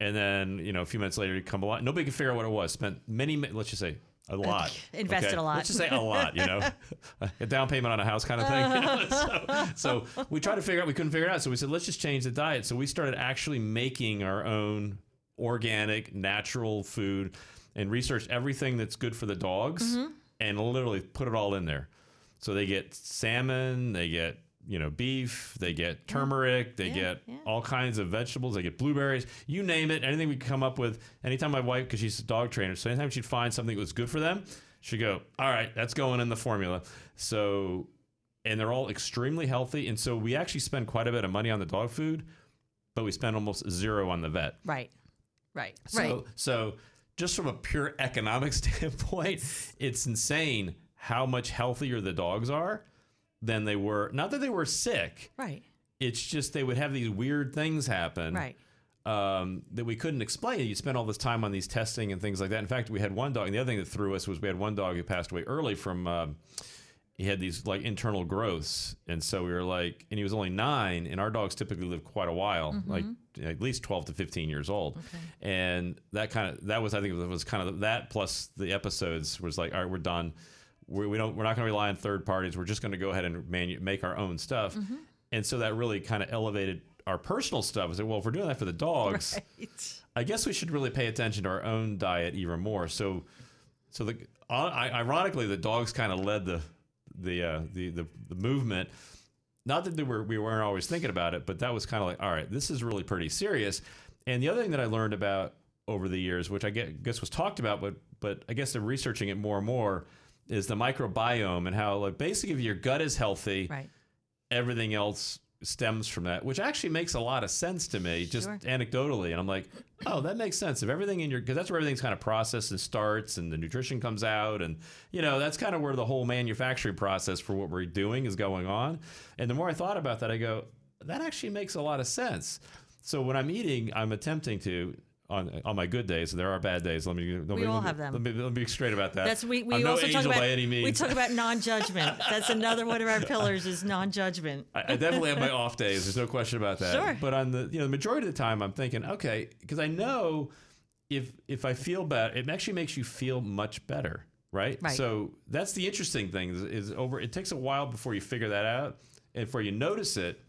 And then you know a few minutes later he'd come alive. Nobody could figure out what it was. Spent many let's just say a lot <laughs> Invested a lot. let's just say a lot you know? <laughs> A down payment on a house kind of thing. You <laughs> know? so, so we tried to figure out we couldn't figure it out. So we said let's just change the diet. So we started actually making our own organic natural food and researched everything that's good for the dogs Mm-hmm. and literally put it all in there so they get salmon they get you know beef they get turmeric they Yeah, get yeah. all kinds of vegetables they get blueberries you name it anything we could come up with anytime my wife because she's a dog trainer so anytime she'd find something that was good for them she'd go all right that's going in the formula so and they're all extremely healthy. And so we actually spend quite a bit of money on the dog food, but we spend almost zero on the vet. Right. Right. Right. So, right. so just from a pure economic <laughs> standpoint, it's insane how much healthier the dogs are than they were. Not that they were sick. Right. It's just they would have these weird things happen. Right. Um, that we couldn't explain. You spend all this time on these testing and things like that. In fact, we had one dog, and the other thing that threw us was we had one dog who passed away early from. Um, he had these like internal growths, and so we were like, and he was only nine, and our dogs typically live quite a while, mm-hmm. like at least twelve to fifteen years old, and that kind of that was I think it was kind of that plus the episodes was like, all right, we're done. We, we don't we're not going to rely on third parties. We're just going to go ahead and manu- make our own stuff, mm-hmm. and so that really kind of elevated our personal stuff. I said, well, if we're doing that for the dogs, Right. I guess we should really pay attention to our own diet even more. So, so the uh, I, ironically, the dogs kind of led the the, uh, the the the movement. Not that they were we weren't always thinking about it, but that was kind of like, all right, this is really pretty serious. And the other thing that I learned about over the years, which I guess was talked about, but but I guess they're researching it more and more, is the microbiome and how like basically if your gut is healthy, Right. everything else stems from that, which actually makes a lot of sense to me, just Sure. anecdotally. And I'm like, oh, that makes sense. If everything in your, because that's where everything's kind of processed and starts and the nutrition comes out. And, you know, that's kind of where the whole manufacturing process for what we're doing is going on. And the more I thought about that, I go, that actually makes a lot of sense. So when I'm eating, I'm attempting to. On, on my good days, and there are bad days. Let me. Let We me, all let me- have them. Let me, let me be straight about that. That's we, we I'm no also talk about by any we talk about <laughs> non-judgment. That's another one of our pillars is non-judgment. I, I definitely have my off days. There's no question about that. Sure. But on the you know the majority of the time, I'm thinking, okay, because I know if if I feel bad, it actually makes you feel much better, right? Right. So that's the interesting thing is, is over. It takes a while before you figure that out and before you notice it.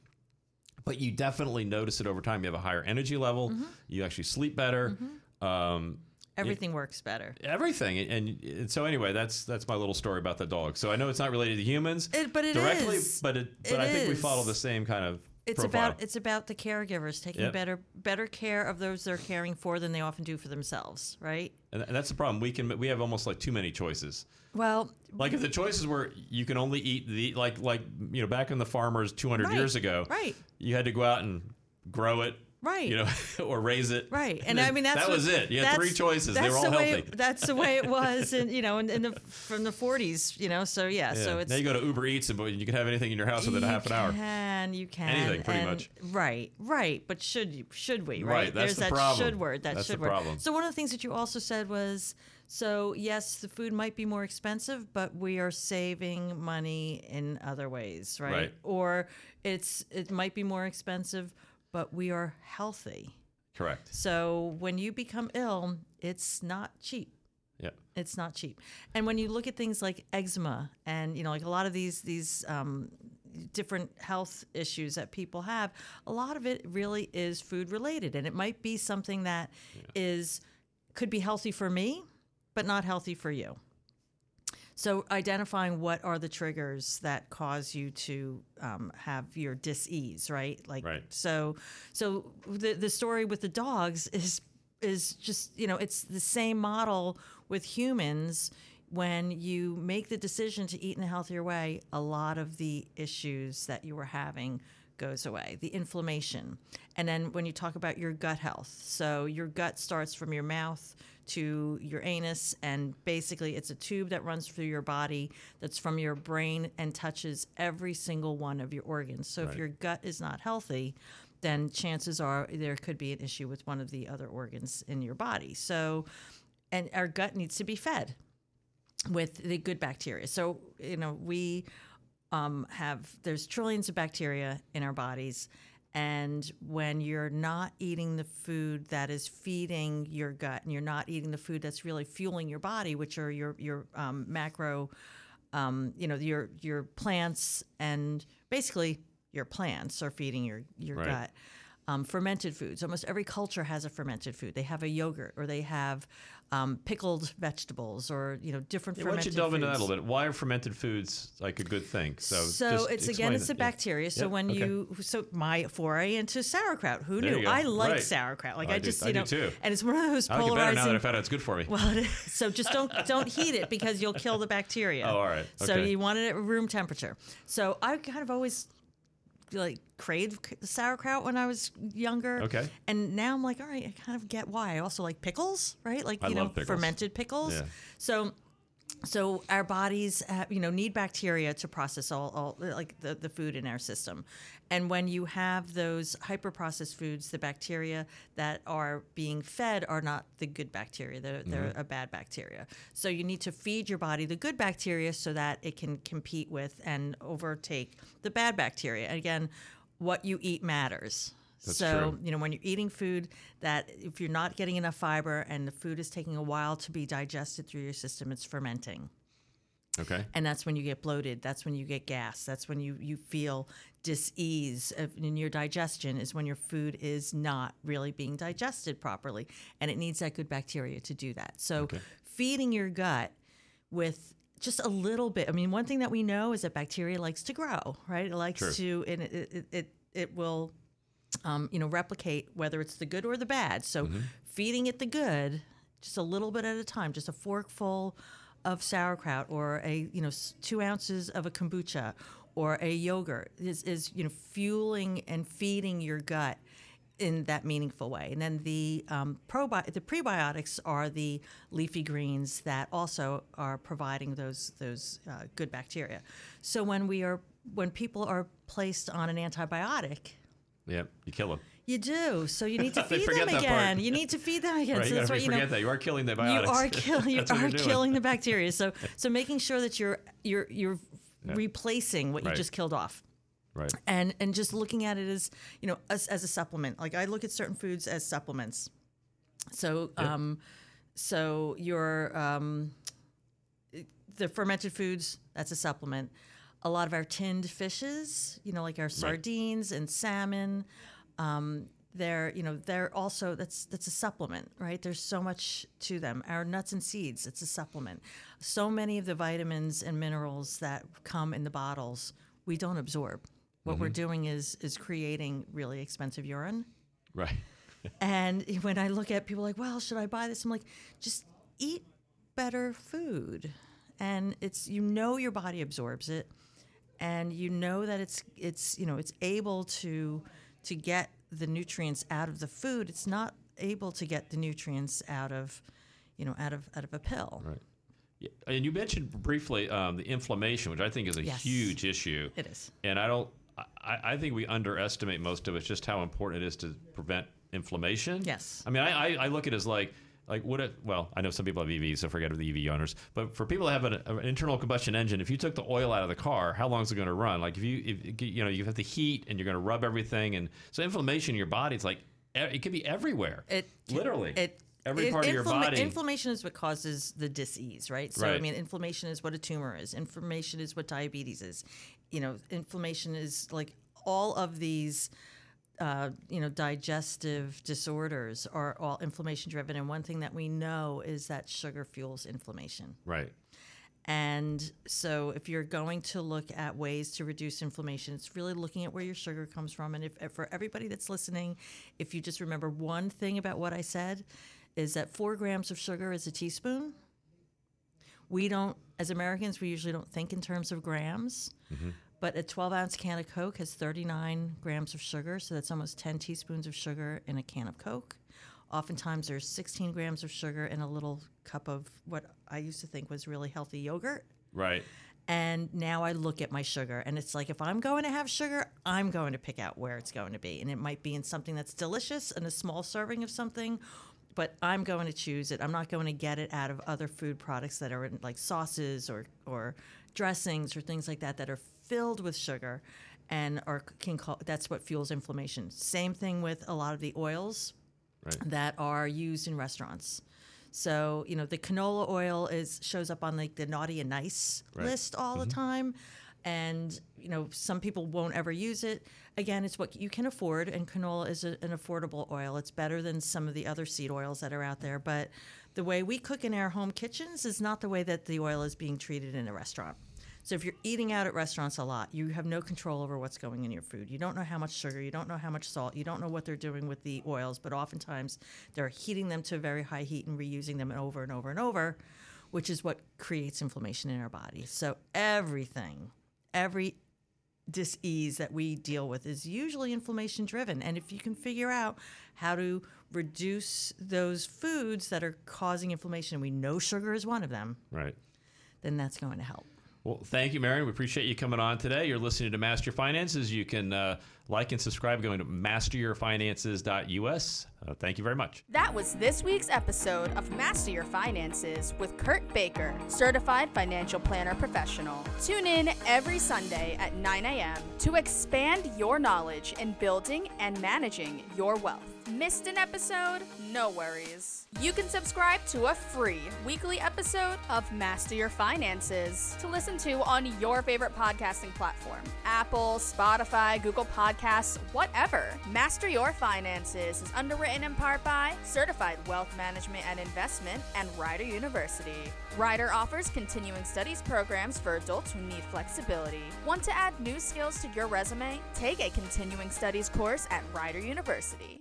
But you definitely notice it over time. You have a higher energy level. Mm-hmm. You actually sleep better. Um, Everything works better. everything and, and so anyway that's that's my little story about the dog so i know it's not related to humans It- but it directly is. but it but It i think we follow the same kind of It's profile. about it's about the caregivers taking Yep. better better care of those they're caring for than they often do for themselves, right? and and that's the problem we can we have almost like too many choices Well, like if the choices were you can only eat the like like you know back in the farmers 200 Right, years ago right. You had to go out and grow it Right. you know <laughs> or raise it Right, and, then I mean that's that what- was it you had three choices they were all the way healthy that's the way it <laughs> was, and you know, in, in the from the 40s, you know. So yeah, yeah. so it's now you go to uber eats and you can have anything in your house within a half an hour Can you can Anything, pretty and- much. Right, right. But should you? Should we? Right. Right, that's There's the that problem. should word. That That's should word. problem. So one of the things that you also said was, so yes, the food might be more expensive, but we are saving money in other ways, right? Right. Or it's it might be more expensive, but we are healthy. correct So when you become ill, it's not cheap. yeah It's not cheap. And when you look at things like eczema and you know like a lot of these these um, different health issues that people have, a lot of it really is food related and it might be something that is could be healthy for me but not healthy for you. So identifying what are the triggers that cause you to um, have your dis-ease, right? Like Right. so so the the story with the dogs is is just you know it's the same model with humans when you make the decision to eat in a healthier way a lot of the issues that you were having goes away the inflammation and then when you talk about your gut health so your gut starts from your mouth to your anus and basically it's a tube that runs through your body that's from your brain and touches every single one of your organs so if your gut is not healthy then chances are there could be an issue with one of the other organs in your body. So, and our gut needs to be fed with the good bacteria. So, you know, we um, have, there's trillions of bacteria in our bodies. And when you're not eating the food that is feeding your gut and you're not eating the food that's really fueling your body, which are your, your um, macro, um, you know, your, your plants and basically your plants are feeding your, your Right. gut um, fermented foods. Almost every culture has a fermented food. They have a yogurt, or they have um, pickled vegetables, or you know different Yeah, why don't you delve into that a little bit? Why are fermented foods like a good thing? So, So it's again, it's it. a Yeah. bacteria. So Yep, when okay. you, so my foray into sauerkraut. Who There knew? I like Right. sauerkraut. Like I I, do- just, I you do know, too. and it's one of those I like it better now that I found out it's good for me. Well, so just don't don't heat it because you'll kill the bacteria. <laughs> Oh, all right. So you want it at room temperature. So I kind of always like craved c- sauerkraut when I was younger. Okay. And now I'm like, all right, I kind of get why. I also like pickles, right? Like I you know, pickles. fermented pickles. Yeah. So. So our bodies, have, you know, need bacteria to process all, all like the, the food in our system, and when you have those hyperprocessed foods, the bacteria that are being fed are not the good bacteria; they're, they're Mm-hmm. a bad bacteria. So you need to feed your body the good bacteria so that it can compete with and overtake the bad bacteria. And again, what you eat matters. That's so true. you know when you're eating food that if you're not getting enough fiber and the food is taking a while to be digested through your system, it's fermenting. Okay. and that's when you get bloated. That's when you get gas. That's when you you feel dis-ease in your digestion is when your food is not really being digested properly. And it needs that good bacteria to do that. So feeding your gut with just a little bit i mean one thing that we know is that bacteria likes to grow right? It likes True. to and it it, it, it will um, you know, replicate whether it's the good or the bad. So feeding it the good, just a little bit at a time, just a forkful of sauerkraut or a you know two ounces of a kombucha or a yogurt is is you know fueling and feeding your gut in that meaningful way. And then the um, probi- the prebiotics are the leafy greens that also are providing those those uh, good bacteria. So when we are when people are placed on an antibiotic, Yeah, you kill them. you do. So you need to <laughs> feed them again. You need to feed them again. Right, so you that's what you forget know. that. You are killing the You biotics. <laughs> are killing. You are killing the <laughs> bacteria. So so making sure that you're you're you're replacing what you just killed off. Right. And and just looking at it as you know as, as a supplement. Like I look at certain foods as supplements. So um, so your um, the fermented foods that's a supplement. A lot of our tinned fishes, you know, like our sardines and salmon, um, they're you know they're also that's that's a supplement, right? There's so much to them. Our nuts and seeds, it's a supplement. So many of the vitamins and minerals that come in the bottles, we don't absorb. What we're doing is is creating really expensive urine. Right. <laughs> And when I look at people like, well, should I buy this? I'm like, just eat better food. And it's you know your body absorbs it and you know that it's it's you know it's able to to get the nutrients out of the food. It's not able to get the nutrients out of you know out of out of a pill. Right. Yeah, and you mentioned briefly um, the inflammation, which I think is a Yes. huge issue. It is. And I don't. I, I think we underestimate most of it. Just how important it is to prevent inflammation. Yes. I mean, I, I, I look at it as like. Like would it? Well, I know some people have EVs, so forget the EV owners. But for people that have an, an internal combustion engine, if you took the oil out of the car, how long is it going to run? Like if you, if, you know, you have the heat and you're going to rub everything, and so inflammation in your body, it's like it could be everywhere. It literally it every it- part of your inflama- body. Inflammation is what causes the disease, right? So I mean, inflammation is what a tumor is. Inflammation is what diabetes is. You know, inflammation is like all of these. Uh, you know, digestive disorders are all inflammation driven, and one thing that we know is that sugar fuels inflammation. right. And so, if you're going to look at ways to reduce inflammation, it's really looking at where your sugar comes from. And if if for everybody that's listening, if you just remember one thing about what I said, is that four grams of sugar is a teaspoon. We don't, as Americans, we usually don't think in terms of grams. But a 12 ounce can of Coke has 39 grams of sugar, so that's almost 10 teaspoons of sugar in a can of Coke. Oftentimes, there's 16 grams of sugar in a little cup of what I used to think was really healthy yogurt. Right. And now I look at my sugar, and it's like if I'm going to have sugar, I'm going to pick out where it's going to be. And it might be in something that's delicious and a small serving of something, but I'm going to choose it. I'm not going to get it out of other food products that are in like sauces or, or dressings or things like that that are filled with sugar and are can call, that's what fuels inflammation. Same thing with a lot of the oils Right. that are used in restaurants. So you know the canola oil is shows up on like the naughty and nice Right. list all the mm-hmm. time. and you know some people won't ever use it again it's what you can afford and canola is a, an affordable oil it's better than some of the other seed oils that are out there but the way we cook in our home kitchens is not the way that the oil is being treated in a restaurant so if you're eating out at restaurants a lot, you have no control over what's going in your food. You don't know how much sugar, you don't know how much salt, you don't know what they're doing with the oils, but oftentimes they're heating them to very high heat and reusing them over and over and over, which is what creates inflammation in our body. So everything, every disease that we deal with is usually inflammation driven. And if you can figure out how to reduce those foods that are causing inflammation, and we know sugar is one of them, Right. then that's going to help. Well, thank you, Marion. We appreciate you coming on today. You're listening to Master Your Finances. You can uh, like and subscribe going to masteryourfinances.us. Uh, thank you very much. That was this week's episode of Master Your Finances with Kurt Baker, certified financial planner professional. Tune in every Sunday at 9 a.m. to expand your knowledge in building and managing your wealth. Missed an episode? No worries. You can subscribe to a free weekly episode of Master Your Finances to listen to on your favorite podcasting platform Apple, Spotify, Google Podcasts, whatever. Master Your Finances is underwritten in part by Certified Wealth Management and Investment and Rider University. Rider offers continuing studies programs for adults who need flexibility. Want to add new skills to your resume? Take a continuing studies course at Rider University.